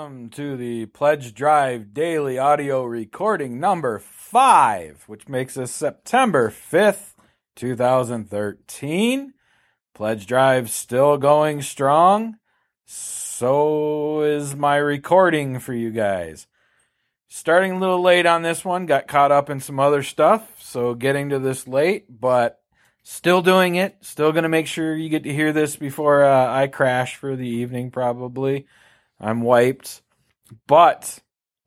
Welcome to the Pledge Drive Daily Audio Recording number five, which makes us September 5th, 2013. Pledge Drive still going strong. So is my recording for you guys. Starting a little late on this one, got caught up in some other stuff, so getting to this late, but still doing it. Still going to make sure you get to hear this before uh, I crash for the evening, probably. I'm wiped. But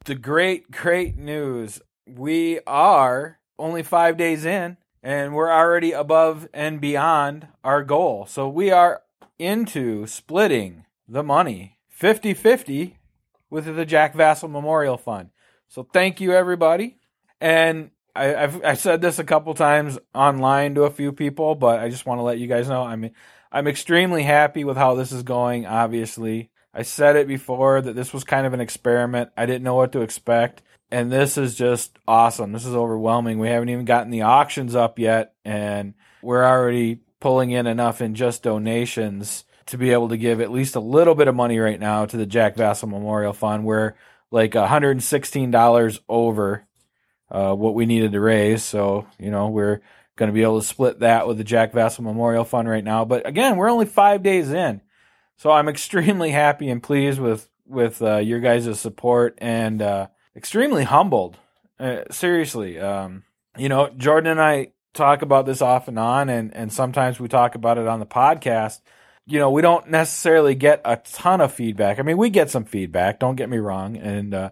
the great, great news we are only five days in and we're already above and beyond our goal. So we are into splitting the money 50 50 with the Jack Vasel Memorial Fund. So thank you, everybody. And I, have I've said this a couple times online to a few people, but I just want to let you guys know I'm I'm extremely happy with how this is going. Obviously, I said it before that this was kind of an experiment. I didn't know what to expect. And this is just awesome. This is overwhelming. We haven't even gotten the auctions up yet. And we're already pulling in enough in just donations to be able to give at least a little bit of money right now to the Jack Vasel Memorial Fund. We're like $116 over uh, what we needed to raise. So, you know, we're going to be able to split that with the Jack Vasel Memorial Fund right now. But again, we're only five days in. So I'm extremely happy and pleased with with uh, your guys' support and uh, extremely humbled. Uh, seriously, um, you know, Jordan and I talk about this off and on, and and sometimes we talk about it on the podcast. You know, we don't necessarily get a ton of feedback. I mean, we get some feedback. Don't get me wrong, and uh,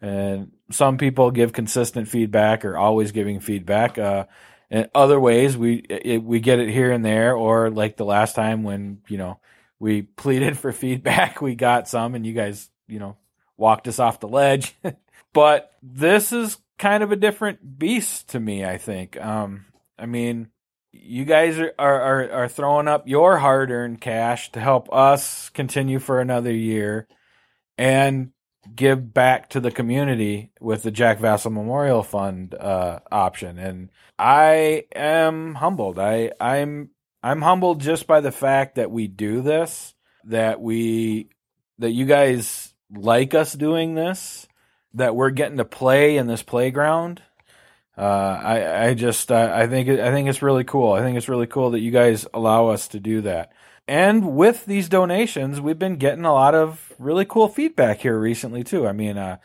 and some people give consistent feedback or always giving feedback. Uh, in other ways, we it, we get it here and there, or like the last time when you know we pleaded for feedback. We got some, and you guys, you know, walked us off the ledge. but this is kind of a different beast to me. I think. Um, I mean, you guys are, are are throwing up your hard earned cash to help us continue for another year, and give back to the community with the Jack Vasel Memorial Fund uh, option. And I am humbled. I I'm I'm humbled just by the fact that we do this, that we that you guys like us doing this, that we're getting to play in this playground. Uh, I I just uh, I think I think it's really cool. I think it's really cool that you guys allow us to do that. And with these donations, we've been getting a lot of really cool feedback here recently too. I mean, uh,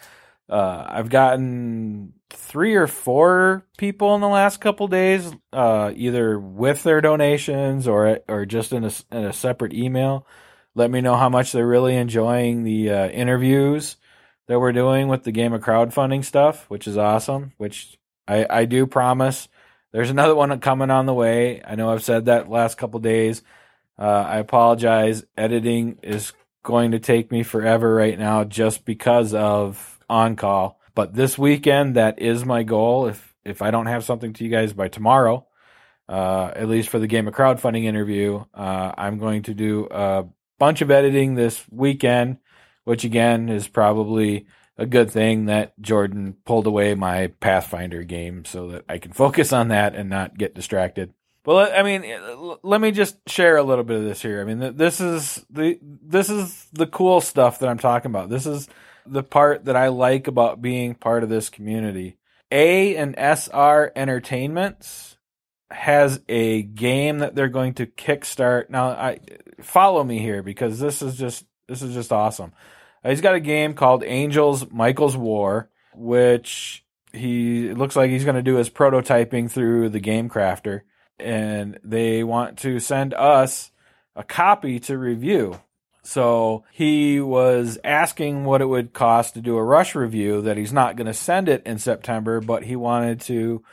uh, I've gotten three or four people in the last couple days, uh, either with their donations or or just in a, in a separate email. Let me know how much they're really enjoying the uh, interviews that we're doing with the game of crowdfunding stuff, which is awesome. Which I, I do promise. There's another one coming on the way. I know I've said that last couple days. Uh, I apologize. Editing is going to take me forever right now just because of on call. But this weekend, that is my goal. If if I don't have something to you guys by tomorrow, uh, at least for the game of crowdfunding interview, uh, I'm going to do a bunch of editing this weekend, which again is probably a good thing that Jordan pulled away my Pathfinder game so that I can focus on that and not get distracted. Well, I mean, let me just share a little bit of this here. I mean, this is the this is the cool stuff that I'm talking about. This is the part that I like about being part of this community. A and SR Entertainments has a game that they're going to kickstart. Now, I follow me here because this is just this is just awesome. Uh, he's got a game called Angels Michael's War, which he looks like he's going to do his prototyping through the Game Crafter, and they want to send us a copy to review. So he was asking what it would cost to do a rush review, that he's not going to send it in September, but he wanted to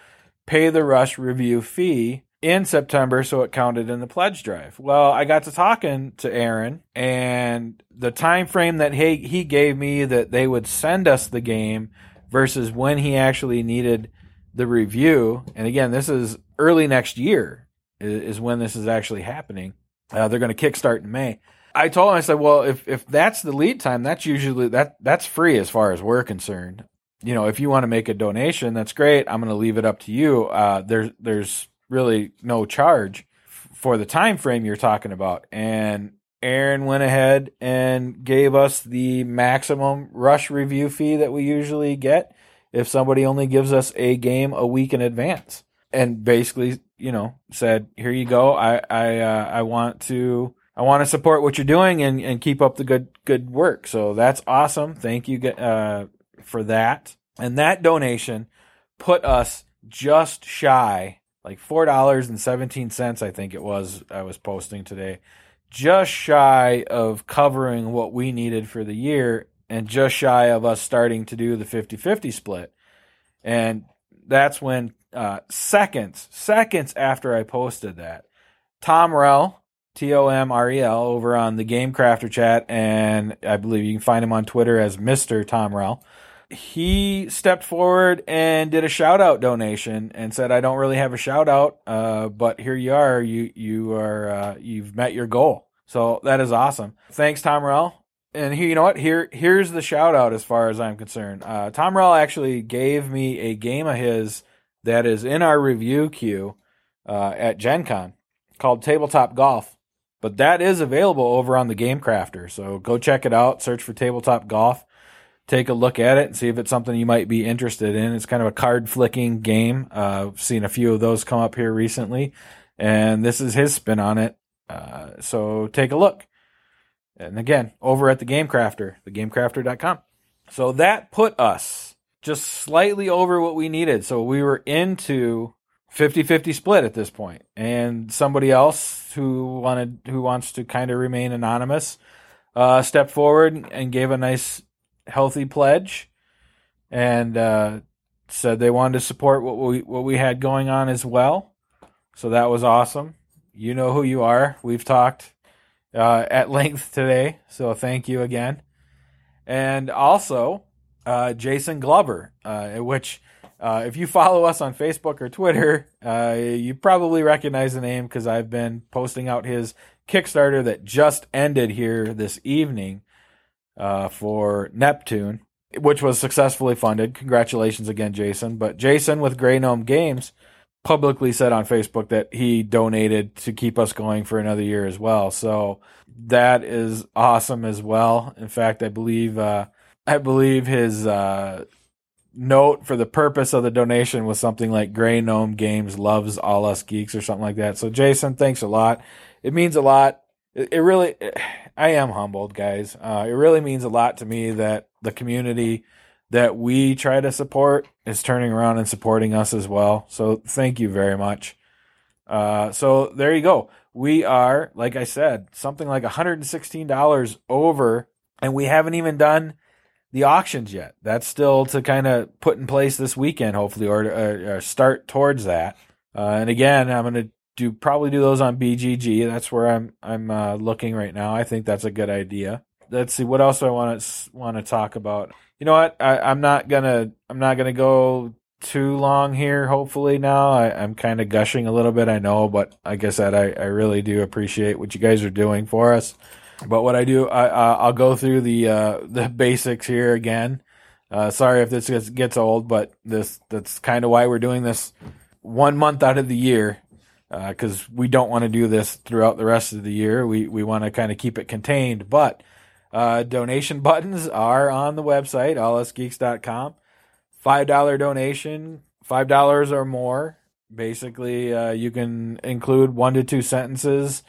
pay the rush review fee in September so it counted in the pledge drive. Well, I got to talking to Aaron and the time frame that he he gave me that they would send us the game versus when he actually needed the review. And again, this is early next year is, when this is actually happening. Uh, they're going to kickstart in May. I told him, I said, well, if, if that's the lead time, that's usually that that's free as far as we're concerned. You know, if you want to make a donation, that's great. I'm going to leave it up to you. Uh, there's there's really no charge for the time frame you're talking about. And Aaron went ahead and gave us the maximum rush review fee that we usually get if somebody only gives us a game a week in advance. And basically, you know, said, "Here you go. I I uh, I want to I want to support what you're doing and and keep up the good good work." So that's awesome. Thank you uh, for that. And that donation put us just shy, like four dollars and seventeen cents. I think it was. I was posting today just shy of covering what we needed for the year and just shy of us starting to do the 50 50 split. And that's when, uh, seconds, seconds after I posted that, Tom Rell, T O M R E L, over on the Game Crafter chat, and I believe you can find him on Twitter as Mr. Tom Rell he stepped forward and did a shout out donation and said, "I don't really have a shout out, uh, but here you are. You you are uh, you've met your goal." So that is awesome. Thanks, Tom Rell. And here, you know what? Here here's the shout out as far as I'm concerned. Uh, Tom Rell actually gave me a game of his that is in our review queue uh, at Gen Con called Tabletop Golf. But that is available over on the Game Crafter. So go check it out. Search for Tabletop Golf take a look at it and see if it's something you might be interested in. It's kind of a card flicking game. Uh, I've seen a few of those come up here recently, and this is his spin on it. Uh, so take a look. And again, over at the Game Crafter, thegamecrafter.com. So that put us just slightly over what we needed. So we were into 50-50 split at this. And somebody else who wanted who wants to kind of remain anonymous uh, stepped forward and gave a nice healthy pledge and uh, said they wanted to support what we what we had going on as well. So that was awesome. You know who you are. We've talked uh, at length today, so thank you again. And also, uh, Jason Glover, uh, which uh, if you follow us on Facebook or Twitter, uh, you probably recognize the name because I've been posting out his Kickstarter that just ended here this evening uh, for Neptune, which was successfully funded. Congratulations again, Jason. But Jason with Grey Gnome Games publicly said on Facebook that he donated to keep us going for another year as well. So that is awesome as well. In fact, I believe uh, I believe his uh, note for the purpose of the donation was something like Grey Gnome Games loves all us geeks or something like that. So Jason, thanks a lot. It means a lot. It, it really. I am humbled, guys. Uh, it really means a lot to me that the community that we try to support is turning around and supporting us as well. So thank you very much. Uh, so there you go. We are, like I said, something like $116 over, and we haven't even done the auctions yet. That's still to kind of put in place this weekend, hopefully, or, or, or start towards that. Uh, and again, I'm going to do probably do those on BGG. That's where I'm I'm uh, looking right now. I think that's a good idea. Let's see what else do I want to want to talk about. You know what? I, I'm not gonna I'm not gonna go too long here. Hopefully now I, am kind of gushing a little bit. I know, but like I said, I, I really do appreciate what you guys are doing for us. But what I do, I, I'll go through the uh, the basics here again. Uh, sorry if this gets, gets old, but this that's kind of why we're doing this one month out of the year because uh, we don't want to do this throughout the rest of the year. We we want to kind of keep it contained. But uh, donation buttons are on the website allusgeeks.com. Five dollar donation, five dollars or more. Basically, uh, you can include one to two sentences,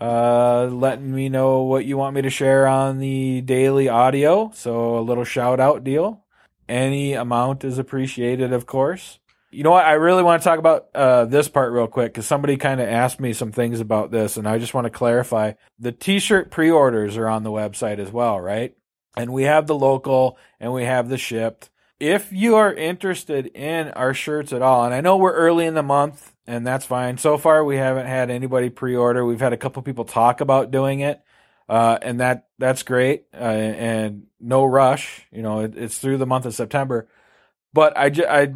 uh, letting me know what you want me to share on the daily audio. So a little shout out deal. Any amount is appreciated, of course. You know what? I really want to talk about uh, this part real quick because somebody kind of asked me some things about this, and I just want to clarify. The T-shirt pre-orders are on the website as well, right? And we have the local and we have the shipped. If you are interested in our shirts at all, and I know we're early in the month, and that's fine. So far, we haven't had anybody pre-order. We've had a couple people talk about doing it, uh, and that that's great. Uh, and no rush. You know, it, it's through the month of September. But I, I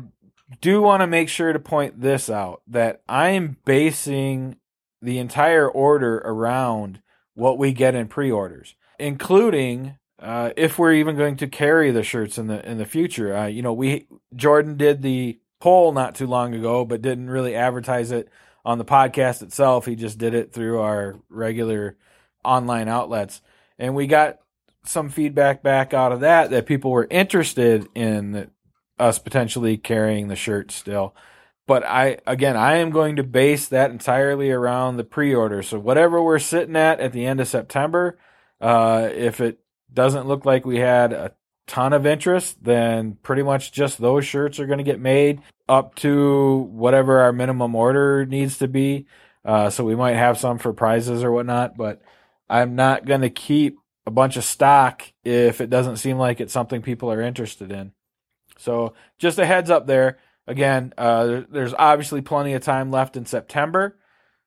do want to make sure to point this out that I am basing the entire order around what we get in pre-orders, including uh, if we're even going to carry the shirts in the in the future. Uh, you know, we Jordan did the poll not too long ago, but didn't really advertise it on the podcast itself. He just did it through our regular online outlets. And we got some feedback back out of that that people were interested in us potentially carrying the shirt still. But I again, I am going to base that entirely around the pre-order. So whatever we're sitting at at the end of September, uh, if it doesn't look like we had a ton of interest, then pretty much just those shirts are going to get made up to whatever our minimum order needs to be. Uh, so we might have some for prizes or whatnot, but I'm not going to keep a bunch of stock if it doesn't seem like it's something people are interested in. So just a heads up there. Again, uh, there's obviously plenty of time left in September.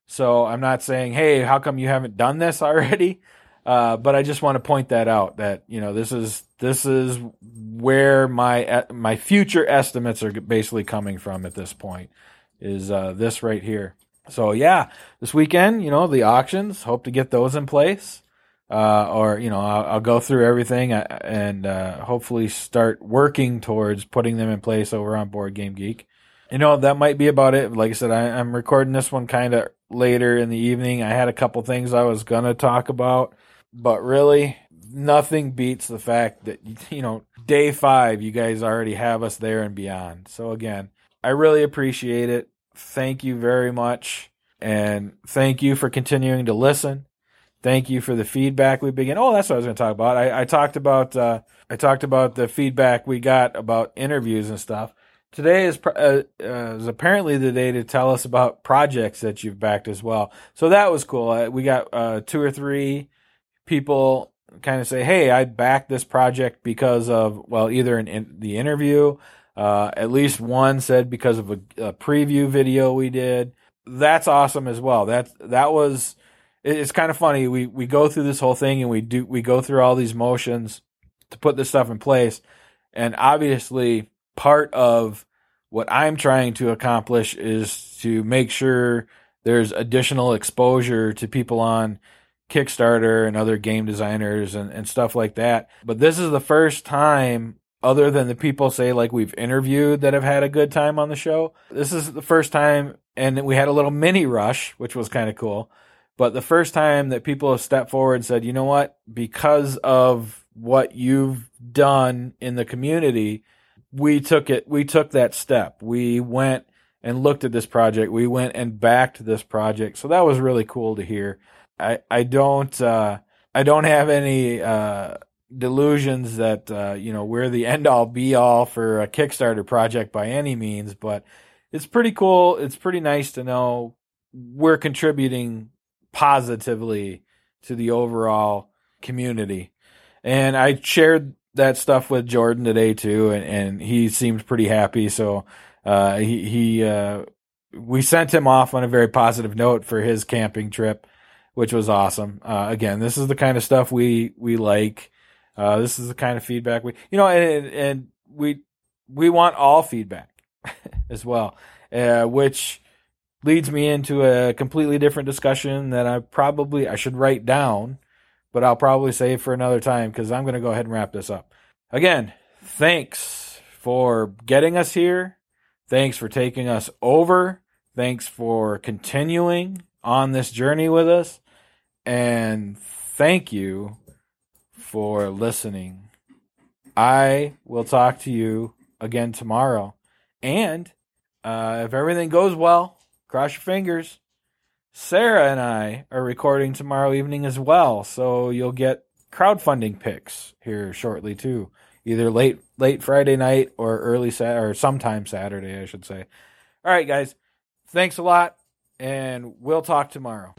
So I'm not saying, hey, how come you haven't done this already? Uh, but I just want to point that out that you know this is this is where my my future estimates are basically coming from at this point is uh, this right here. So yeah, this weekend, you know, the auctions. Hope to get those in place uh, or you know I'll, I'll, go through everything uh, and uh, hopefully start working towards putting them in place over on Board Game Geek. You know that might be about it. Like I said, I, am recording this one kind of later in the evening. I had a couple things I was gonna talk about, but really nothing beats the fact that you know day five you guys already have us there and beyond. So again, I really appreciate it. Thank you very much, and thank you for continuing to listen thank you for the feedback we've been. Oh, that's what I was going to talk about. I, I talked about uh, I talked about the feedback we got about interviews and stuff. Today is, uh, uh, is apparently the day to tell us about projects that you've backed as well. So that was cool. Uh, we got uh, two or three people kind of say, "Hey, I backed this project because of well, either in, in the interview." Uh, at least one said because of a, a preview video we did. That's awesome as well. That that was it's kind of funny. We we go through this whole thing and we do we go through all these motions to put this stuff in place, and obviously part of what I'm trying to accomplish is to make sure there's additional exposure to people on Kickstarter and other game designers and, and stuff like that. But this is the first time, other than the people say like we've interviewed that have had a good time on the show, this is the first time, and we had a little mini rush, which was kind of cool but the first time that people have stepped forward and said, you know what, because of what you've done in the community, we took it, we took that step. We went and looked at this project. We went and backed this project. So that was really cool to hear. I, I don't, uh, I don't have any, uh, delusions that, uh, you know, we're the end all be all for a Kickstarter project by any means, but it's pretty cool. It's pretty nice to know we're contributing positively to the overall community. And I shared that stuff with Jordan today too, and, and he seemed pretty happy. So uh, he he uh, we sent him off on a very positive note for his camping trip, which was awesome. Uh, again, this is the kind of stuff we we like. Uh, this is the kind of feedback we you know, and and we we want all feedback as well, uh, which leads me into a completely different discussion that I probably I should write down, but I'll probably save for another time because I'm going to go ahead and wrap this up. Again, thanks for getting us here. Thanks for taking us over. Thanks for continuing on this journey with us. And thank you for listening. I will talk to you again tomorrow. And uh, if everything goes well, cross your fingers. Sarah and I are recording tomorrow evening as well, so you'll get crowdfunding picks here shortly too. Either late late Friday night or early or sometime Saturday, I should say. All right, guys. Thanks a lot, and we'll talk tomorrow.